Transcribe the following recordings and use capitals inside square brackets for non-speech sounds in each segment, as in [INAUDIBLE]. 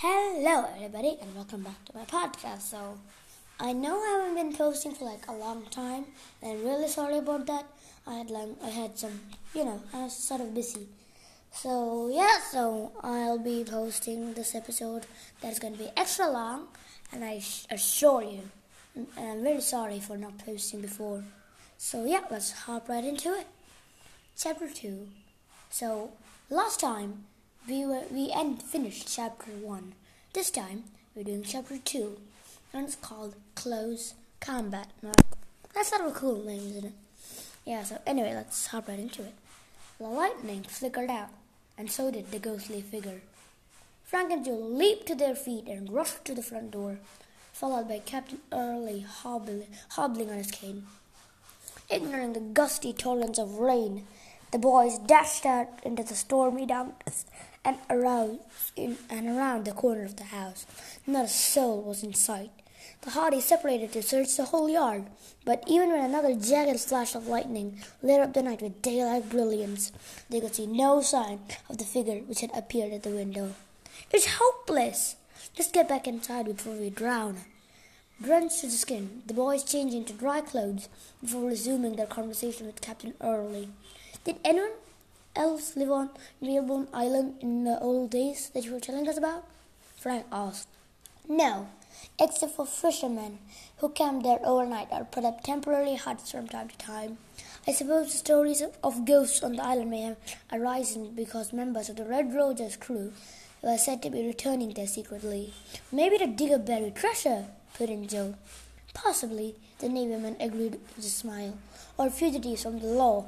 Hello, everybody, and welcome back to my podcast. So, I know I haven't been posting for like a long time, and I'm really sorry about that. I had like I had some, you know, I was sort of busy. So yeah, so I'll be posting this episode that's going to be extra long, and I assure you, and I'm very sorry for not posting before. So yeah, let's hop right into it. Chapter two. So last time we were we end finished chapter one. This time we're doing chapter two, and it's called Close Combat. That's sort of a cool name, isn't it? Yeah. So anyway, let's hop right into it. The lightning flickered out, and so did the ghostly figure. Frank and Joe leaped to their feet and rushed to the front door, followed by Captain Early hobbling, hobbling on his cane. Ignoring the gusty torrents of rain, the boys dashed out into the stormy darkness and around, in, and around the corner of the house. Not a soul was in sight. The Hardys separated to search the whole yard, but even when another jagged flash of lightning lit up the night with daylight brilliance, they could see no sign of the figure which had appeared at the window. It's hopeless! Just get back inside before we drown. Drenched to the skin, the boys changed into dry clothes before resuming their conversation with Captain Early. Did anyone else live on Whalebone Island in the old days that you were telling us about? Frank asked. No, except for fishermen who camp there overnight or put up temporary huts from time to time. I suppose the stories of, ghosts on the island may have arisen because members of the Red Roger's crew were said to be returning there secretly. Maybe to dig up buried treasure, put in Joe. Possibly, the Navyman agreed with a smile, or fugitives from the law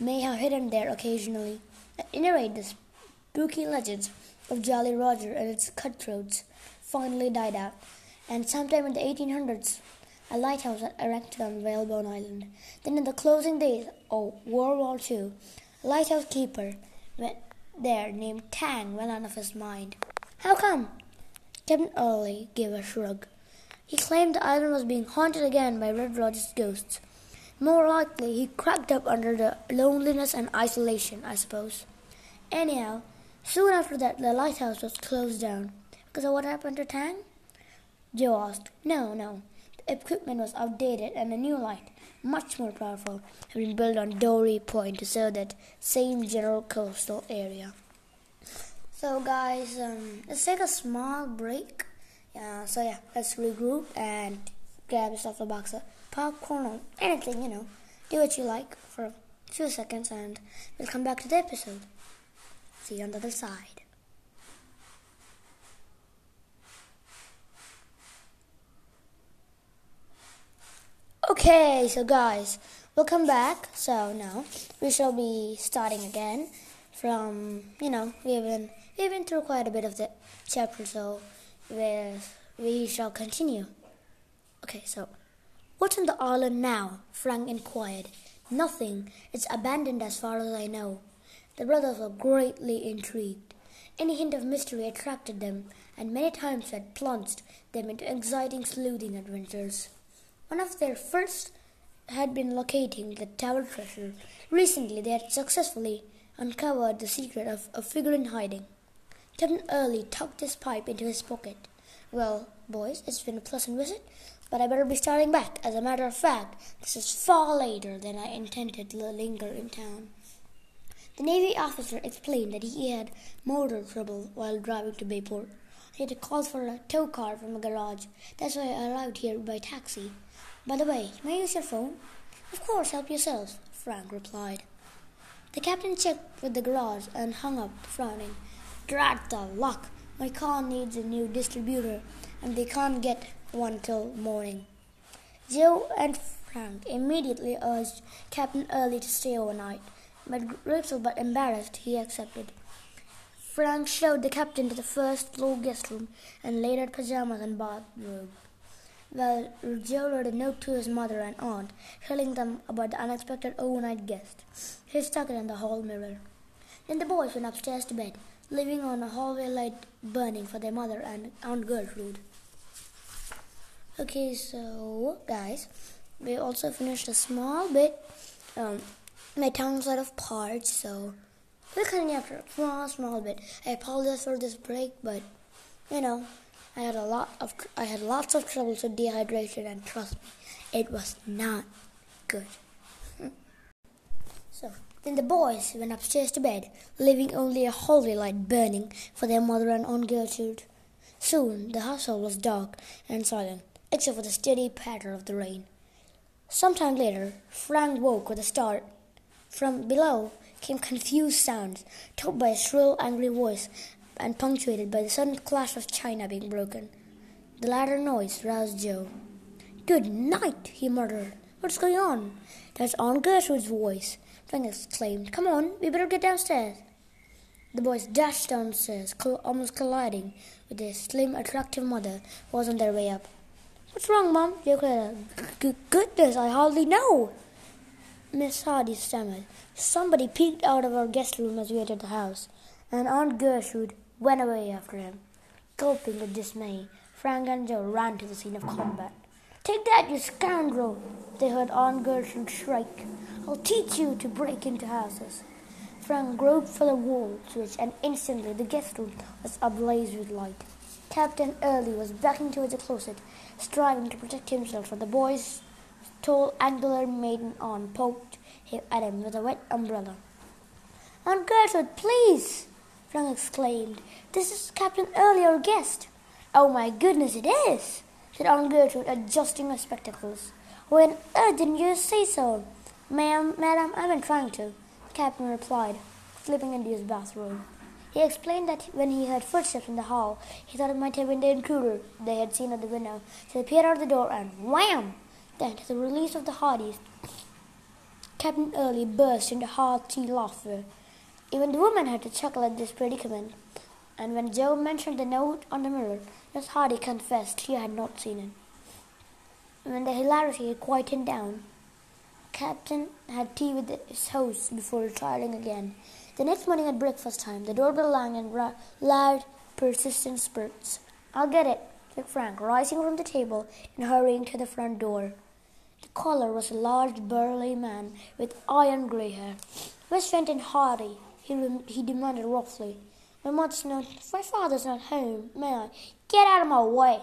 may have hidden there occasionally. At any rate, the spooky legends of Jolly Roger and its cutthroats finally died out, and sometime in the 1800s, a lighthouse was erected on Whalebone Island. Then, in the closing days of World War II, a lighthouse keeper there named Tang went out of his mind. How come? Captain Early gave a shrug. He claimed the island was being haunted again by Red Roger's ghosts. More likely, he cracked up under the loneliness and isolation, I suppose. Anyhow, soon after that, the lighthouse was closed down. Because of what happened to Tang? Joe asked. No, no. The equipment was outdated and a new light, much more powerful, had been built on Dory Point to serve that same general coastal area. So, guys, um, let's take a small break. Uh, so, yeah, let's regroup and grab yourself a box of popcorn or anything, you know. Do what you like for a few seconds and we'll come back to the episode. See you on the other side. Okay, so guys, welcome back. So now we shall be starting again from you know we've been we've been through quite a bit of the chapter, so we we shall continue. Okay, so What's on the island now? Frank inquired. Nothing. It's abandoned as far as I know. The brothers were greatly intrigued. Any hint of mystery attracted them, and many times had plunged them into exciting sleuthing adventures. One of their first had been locating the tower treasure. Recently, they had successfully uncovered the secret of a figure in hiding. Captain Early tucked his pipe into his pocket. Well, boys, it's been a pleasant visit. But I better be starting back. As a matter of fact, this is far later than I intended to linger in town. The Navy officer explained that he had motor trouble while driving to Bayport. He had to call for a tow car from a garage. That's why I arrived here by taxi. By the way, may I use your phone? Of course, help yourself, Frank replied. The captain checked with the garage and hung up, frowning. Drat the luck! My car needs a new distributor, and they can't get one till morning. Joe and Frank immediately urged Captain Early to stay overnight, but grateful but embarrassed, he accepted. Frank showed the captain to the first floor guest room and laid out pajamas and bathrobe. While Joe wrote a note to his mother and aunt, telling them about the unexpected overnight guest. He stuck it in the hall mirror. Then the boys went upstairs to bed, leaving on a hallway light burning for their mother and Aunt Gertrude. Okay, so guys, we also finished a small bit. Um, my tongue's out of parts, so we'll continue after a small, small bit. I apologize for this break, but You know, I had a lot of I had lots of troubles with dehydration, and trust me, it was not good. so then the boys went upstairs to bed, leaving only a holy light burning for their mother and Aunt Gertrude. Soon the household was dark and silent, except for the steady patter of the rain. Some time later, Frank woke with a start. From below came confused sounds, topped by a shrill, angry voice and punctuated by the sudden clash of china being broken. The latter noise roused Joe. Good night, he muttered. What's going on? That's Aunt Gertrude's voice. Frank exclaimed. Come on, we better get downstairs. The boys dashed downstairs, almost colliding with their slim, attractive mother, who was on their way up. What's wrong? Joe Goodness, I hardly know. Miss Hardy stammered. Somebody peeked out of our guest room as we entered the house, and Aunt Gertrude went away after him. Gulping with dismay, Frank and Joe ran to the scene of combat. Take that, you scoundrel! They heard Aunt Gertrude shriek. I'll teach you to break into houses. Frank groped for the wall switch, and instantly the guest room was ablaze with light. Captain Early was backing towards the closet, striving to protect himself from the boy's tall, angular maiden aunt poked at him with a wet umbrella. Aunt Gertrude, please! Frank exclaimed. This is Captain Early, our guest. Oh, my goodness, it is, said Aunt Gertrude, adjusting her spectacles. When earth didn't you say so? Ma'am, madam, I've been trying to, the captain replied, slipping into his bathrobe. He explained that when he heard footsteps in the hall, he thought it might have been the intruder they had seen at the window. So he peered out of the door and wham! Then, to the release of the Hardys, Captain Early burst into hearty laughter. Even the woman had to chuckle at this predicament, and when Joe mentioned the note on the mirror, Miss Hardy confessed she had not seen it. When the hilarity had quieted down, Captain had tea with his host before retiring again. The next morning at breakfast time, the doorbell rang in ra- loud, persistent spurts. I'll get it, said Frank, rising from the table and hurrying to the front door. The caller was a large, burly man with iron gray hair. Where's Fenton Hardy? he, rem- he demanded roughly. My mother's not, my father's not home. May I? Get out of my way!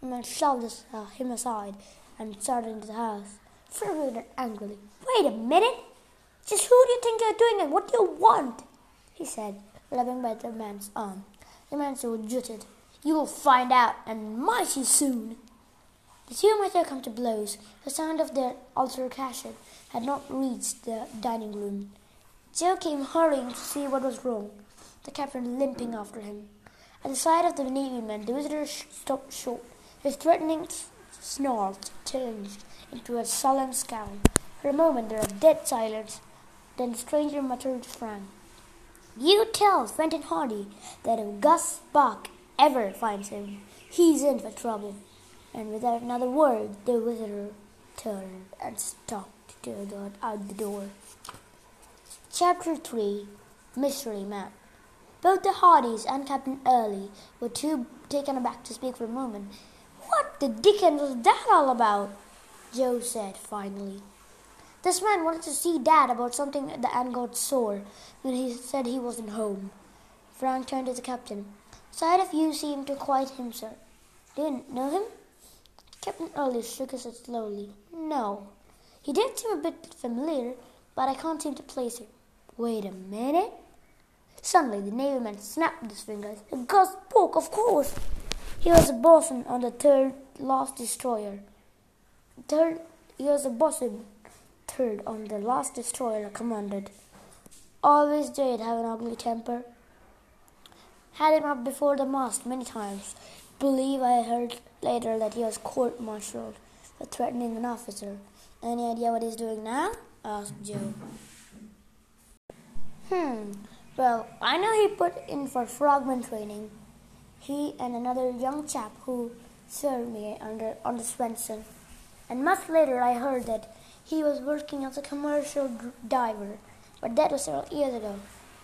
The man shoved his, uh, him aside and started into the house. Frank looked angrily. Wait a minute! Just who do you think you're doing and what do you want? He said, grabbing by the man's arm. The man so jutted. You will find out, and mighty soon. The two might have come to blows. The sound of their altercation had not reached the dining room. Joe came hurrying to see what was wrong, the captain limping after him. At the sight of the Navy men, the visitor stopped short. His threatening snarl changed into a sullen scowl. For a moment there was dead silence. Then the stranger muttered Frank, You tell Fenton Hardy that if Gus Buck ever finds him, he's in for trouble. And without another word, the visitor turned and stalked out the door. Chapter 3 Mystery Map Both the Hardys and Captain Early were too taken aback to speak for a moment. What the dickens was that all about? Joe said finally. This man wanted to see Dad about something the Angod sore when he said he wasn't home. Frank turned to the captain. Sight of you seemed to quiet him, sir. Didn't know him? Captain Early shook his head slowly. No. He did seem a bit familiar, but I can't seem to place him. Wait a minute. Suddenly, the Navy man snapped his fingers. Gus Buck, of course. He was a bosun on the third last destroyer. Third, he was a bosun third on the last destroyer commanded. Always did have an ugly temper. Had him up before the mast many times. Believe I heard later that he was court-martialed for threatening an officer. Any idea what he's doing now? asked Joe. Hmm. Well, I know he put in for frogman training. He and another young chap who served me under the Swenson. And much later, I heard that he was working as a commercial diver, but that was several years ago.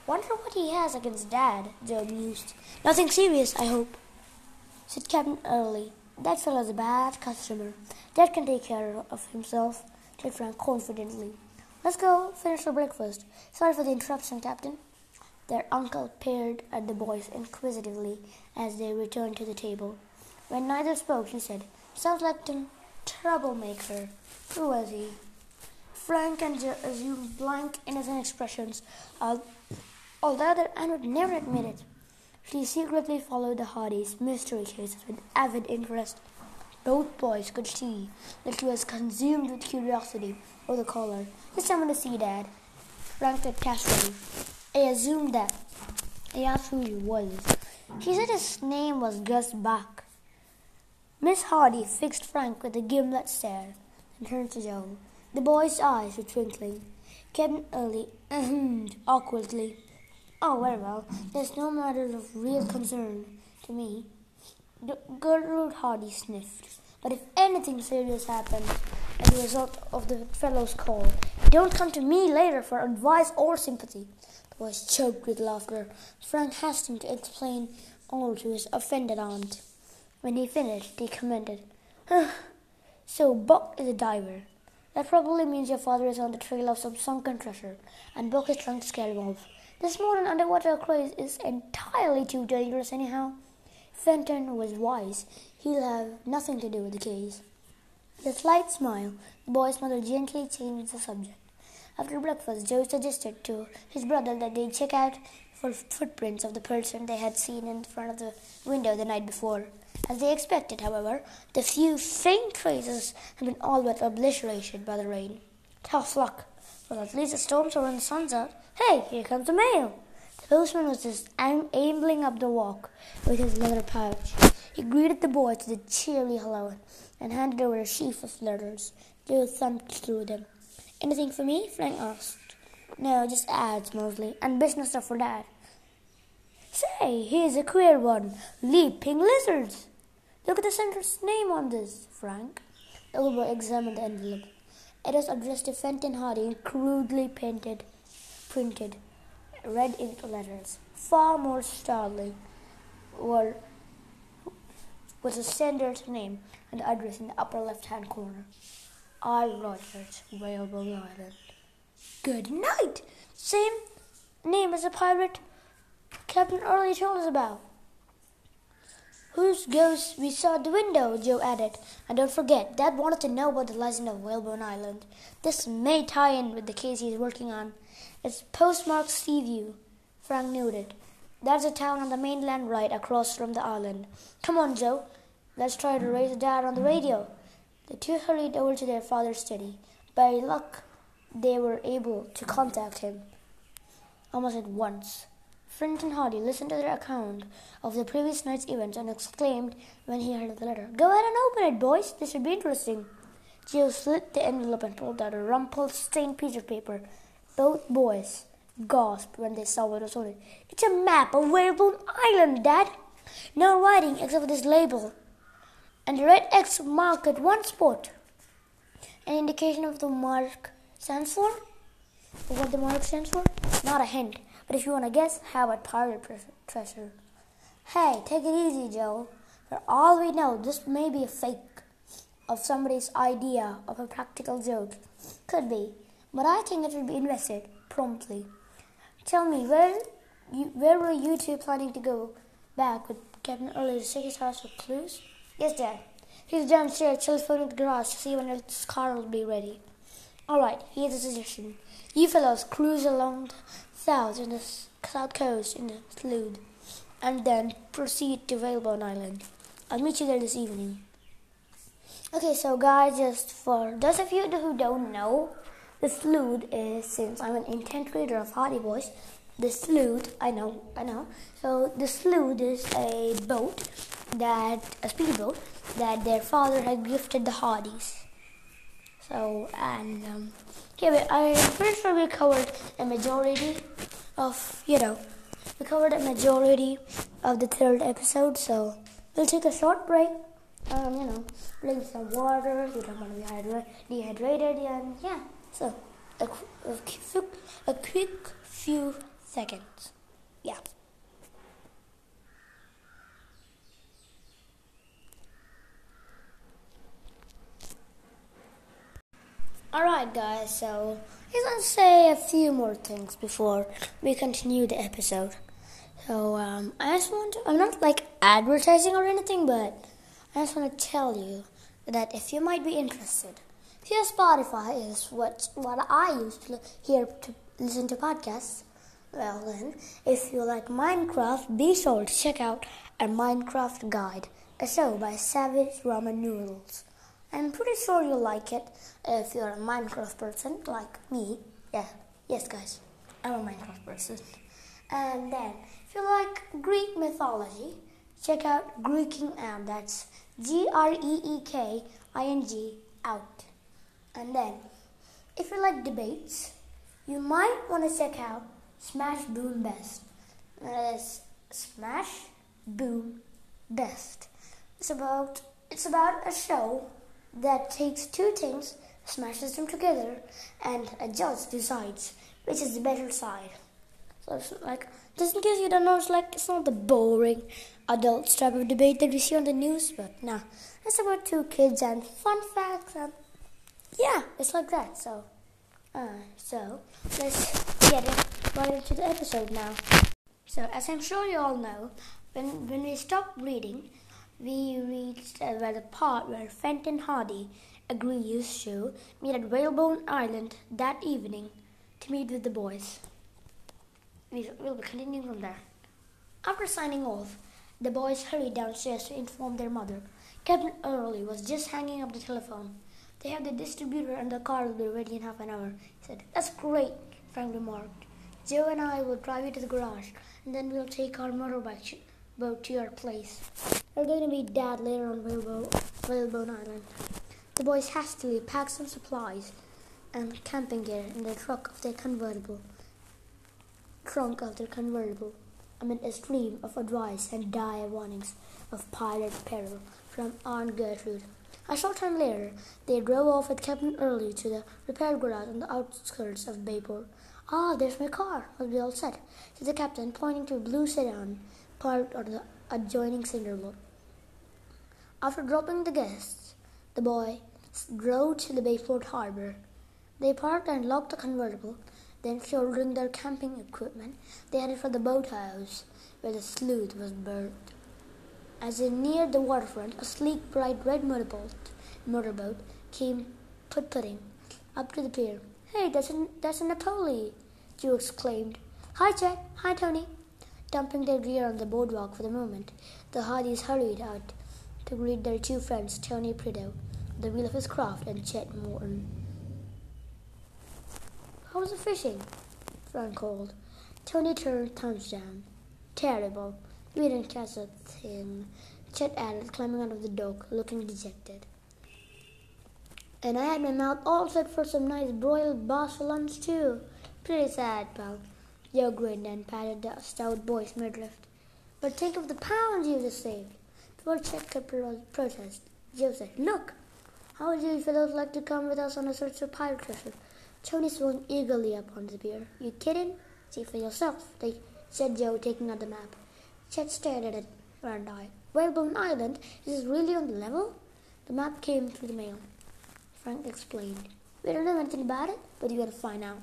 Wonder what he has against Dad, Joe mused. Nothing serious, I hope, said Captain Early. That fellow's a bad customer. Dad can take care of himself, said Frank confidently. Let's go finish our breakfast. Sorry for the interruption, Captain. Their uncle peered at the boys inquisitively as they returned to the table. When neither spoke, he said, Sounds like a troublemaker. Who was he? Frank and Joe uh, assumed blank, innocent expressions, although their aunt would never admit it. She secretly followed the Hardys' mystery cases with avid interest. Both boys could see that she was consumed with curiosity over the caller. Just someone to see, Dad. Frank said casually. I assumed that. I asked who he was. He said his name was Gus Buck. Miss Hardy fixed Frank with a gimlet stare and turned to Joe. The boy's eyes were twinkling. Captain Early ahemed awkwardly. Oh, very well. There's no matter of real concern to me. The Gertrude Hardy sniffed. But if anything serious happens as a result of the fellow's call, don't come to me later for advice or sympathy. The voice choked with laughter. Frank hastened to explain all to his offended aunt. When he finished, he commented, So Buck is a diver. That probably means your father is on the trail of some sunken treasure, and Buck is trying to scare him off. This modern underwater craze is entirely too dangerous, anyhow. Fenton was wise. He'll have nothing to do with the case. With a slight smile, the boy's mother gently changed the subject. After breakfast, Joe suggested to his brother that they check out for footprints of the person they had seen in front of the window the night before. As they expected, however, the few faint traces had been all but obliterated by the rain. Tough luck. Well, at least the storm's over and the sun's out. Hey, here comes the mail. The postman was just ambling up the walk with his leather pouch. He greeted the boy with a cheery hello and handed over a sheaf of letters. Joe thumbed through them. Anything for me? Frank asked. No, just ads mostly, and business stuff for Dad. Say, here's a queer one. Leaping lizards. Look at the sender's name on this, Frank. Boy examined the envelope. It was addressed to Fenton Hardy in crudely painted, printed, red ink letters. Far more startling were, was the sender's name and address in the upper left-hand corner. I. Rogers, Whalebone Island. Good night! Same name as the pirate Captain Early told us about whose ghost we saw at the window, Joe added. And don't forget, Dad wanted to know about the legend of Whalebone Island. This may tie in with the case he's working on. It's postmarked Seaview, Frank noted. That's a town on the mainland right across from the island. Come on, Joe. Let's try to raise Dad on the radio. The two hurried over to their father's study. By luck, they were able to contact him almost at once. Fenton Hardy listened to their account of the previous night's events and exclaimed when he heard the letter, Go ahead and open it, boys. This should be interesting. Joe slit the envelope and pulled out a rumpled, stained piece of paper. Both boys gasped when they saw what was on it. It's a map of Whalebone Island, Dad. No writing except for this label. And the red X marked one spot. An indication of the mark stands for? What the mark stands for? Not a hint. But if you want to guess, how about pirate treasure? Hey, take it easy, Joe. For all we know, this may be a fake of somebody's idea of a practical joke. Could be. But I think it should be invested promptly. Tell me, where you, where were you two planning to go back with Captain Early to check his house for clues? Yes, Dad. He's downstairs telephoning the garage to see when his car will be ready. All right, here's a suggestion. You fellows cruise along south in the south coast in the sloop, and then proceed to Whalebone Island. I'll meet you there this evening. Okay, so guys, just for those of you who don't know, the sleuth is since I'm an intent reader of Hardy Boys. The sleuth, I know, I know. So the sleuth is a boat that a speedboat that their father had gifted the Hardys. So and um, yeah, I'm pretty sure we covered a majority of, you know, we covered a majority of the third episode, so we'll take a short break. Um, you know, drink some water. You don't want to be dehydrated, and yeah. So a, a, a quick few seconds. Yeah. Alright, guys, so gonna say a few more things before we continue the episode. So, um, I just want to, I'm not like advertising or anything, but I just want to tell you that if you might be interested, if your Spotify is what, what I use to hear to listen to podcasts, well then, if you like Minecraft, be sure to check out a Minecraft guide, a show by Savage Roman Noodles. I'm pretty sure you'll like it if you're a Minecraft person like me. Yeah, yes, guys, I'm a Minecraft person. And then, if you like Greek mythology, check out Greeking Out. That's G R E E K I N G out. And then, if you like debates, you might want to check out Smash Boom Best. Uh, that is Smash Boom Best. It's about it's about a show that takes two things, smashes them together, and a judge decides which is the better side. So it's like, just in case you don't know, it's like it's not the boring adult type of debate that we see on the news, but nah, it's about two kids and fun facts and yeah, it's like that. So, uh, so let's get it right into the episode now. So, as I'm sure you all know, when when we stop reading, we reached the part where Fenton Hardy agrees to meet at Whalebone Island that evening to meet with the boys. We'll be continuing from there. After signing off, the boys hurried downstairs to inform their mother. Captain Early was just hanging up the telephone. They have the distributor and the car will be ready in half an hour. He said, That's great, Frank remarked. Joe and I will drive you to the garage, and then we'll take our motorbike boat to your place. We're going to meet Dad later on Whalebone Island. The boys hastily packed some supplies and camping gear in the truck of their convertible. Trunk of their convertible, amid a stream of advice and dire warnings of pirate peril from Aunt Gertrude. A short time later, they drove off with Captain Early to the repair garage on the outskirts of Bayport. Ah, there's my car. I'll be all set, said the captain, pointing to a blue sedan parked on the adjoining cinder lot. After dropping the guests, the boys drove to the Bayport harbor. They parked and locked the convertible. Then, shouldering their camping equipment, they headed for the boathouse where the sleuth was berthed. As they neared the waterfront, a sleek, bright red motorboat, motorboat came put-putting up to the pier. Hey, that's a, that's a Napoli! Joe exclaimed. Hi, Chet. Hi, Tony. Dumping their gear on the boardwalk for the moment, the Hardys hurried out to greet their two friends, Tony Prito, the wheel of his craft, and Chet Morton. How was the fishing? Frank called. Tony turned thumbs down. Terrible. We didn't catch a thing. Chet added, climbing out of the dock, looking dejected. And I had my mouth all set for some nice broiled bass for lunch, too. Pretty sad, pal. Joe grinned and patted the stout boy's midriff. But think of the pounds you've saved. Chet could protest, Joe said, Look, how would you fellows like to come with us on a search for pirate treasure? Tony swung eagerly upon the beer. You kidding? See for yourself, they said Joe, taking out the map. Chet stared at it round-eyed. Whalebone Island? Is this really on the level? The map came through the mail. Frank explained. We don't know anything about it, but you gotta find out.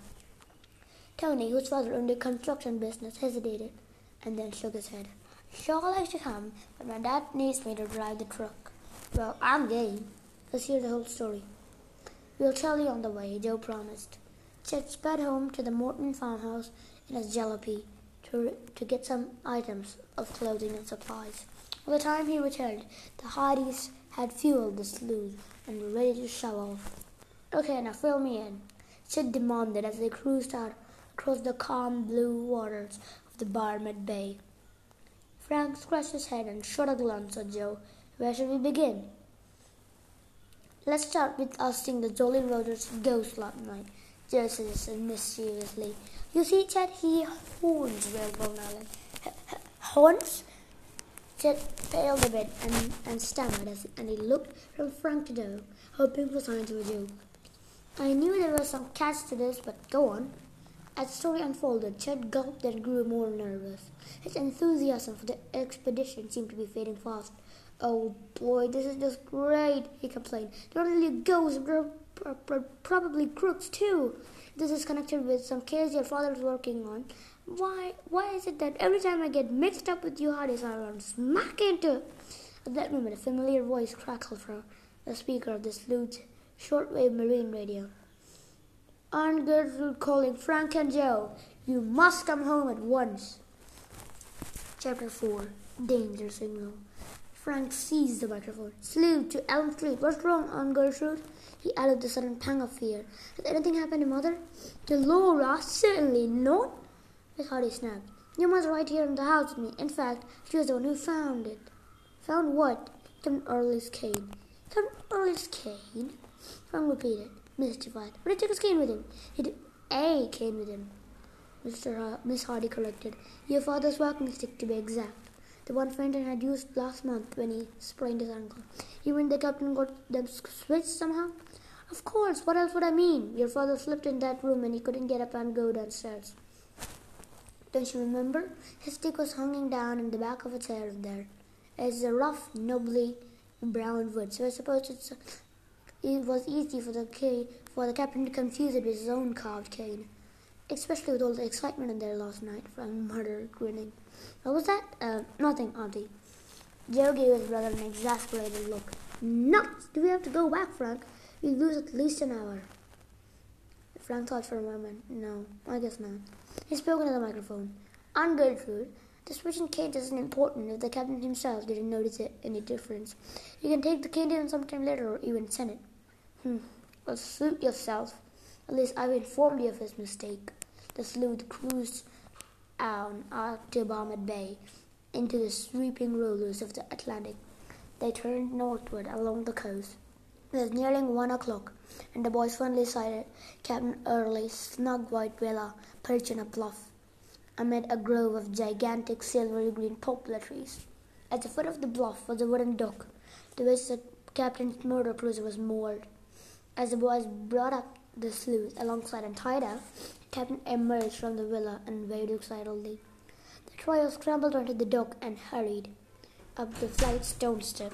Tony, whose father owned a construction business, hesitated and then shook his head. Sure like to come, but my dad needs me to drive the truck. Well, I'm game. Let's hear the whole story. We'll tell you on the way, Joe promised. Chet sped home to the Morton farmhouse in his jalopy to, to get some items of clothing and supplies. By the time he returned, the Hardys had fueled the sloop and were ready to shove off. Okay, now fill me in, Chet demanded as they cruised out across the calm blue waters of the Barmet Bay. Frank scratched his head and shot a glance at Joe. Where should we begin? Let's start with us seeing the Jolly Rogers ghost last night, Joe suggested mischievously. You see, Chet, he haunts Whalebone Island. Haunts? Chet paled a bit and, and stammered as and he looked from Frank to Joe, hoping for signs of a joke. I knew there was some catch to this, but go on. As the story unfolded, Chet gulped and grew more nervous. His enthusiasm for the expedition seemed to be fading fast. Oh boy, this is just great, he complained. Not only ghosts, but probably crooks too. This is connected with some case your father is working on. Why? Why is it that every time I get mixed up with you hardys, I run smack into? At that moment, a familiar voice crackled from the speaker of the Sleuth's shortwave marine radio. Aunt Gertrude calling Frank and Joe. You must come home at once. Chapter 4 Danger Signal. Frank seized the microphone. Sleuth to Elm Street. What's wrong, Aunt Gertrude? He added with a sudden pang of fear. Has anything happened to Mother? To Laura? Certainly not. Miss Hardy snapped. Your mother's right here in the house with me. In fact, she was the one who found it. Found what? Captain Early's cane. Captain Early's cane? Frank repeated, mystified. But he took his cane with him. He took a cane with him. Mr. Miss Hardy corrected. Your father's walking stick, to be exact. The one Fenton had used last month when he sprained his ankle. You mean the captain got them switched somehow? Of course, what else would I mean? Your father slipped in that room and he couldn't get up and go downstairs. Don't you remember? His stick was hanging down in the back of a chair there. It's a rough, knobbly brown wood, so I suppose it's it was easy for the key, for the captain to confuse it with his own carved cane. Especially with all the excitement in there last night, Frank [LAUGHS] muttered, grinning. What was that? Uh, nothing, Auntie. Joe gave his brother an exasperated look. Nuts! Do we have to go back, Frank? We lose at least an hour. Frank thought for a moment. No, I guess not. He spoke into the microphone. Aunt Gertrude, the switching cane isn't important if the captain himself didn't notice it, any difference. You can take the cane in sometime later or even send it. Hmm. Well, suit yourself. At least I've informed you of his mistake. The sleuth cruised out to Barmet Bay into the sweeping rollers of the Atlantic. They turned northward along the coast. It was nearing one o'clock, and the boys finally sighted Captain Early's snug white villa perched on a bluff amid a grove of gigantic silvery green poplar trees. At the foot of the bluff was a wooden dock to which the captain's motor cruiser was moored. As the boys brought up the sleuth alongside and tied up, Captain emerged from the villa and waved excitedly. The trio scrambled onto the dock and hurried up the flight stone steps.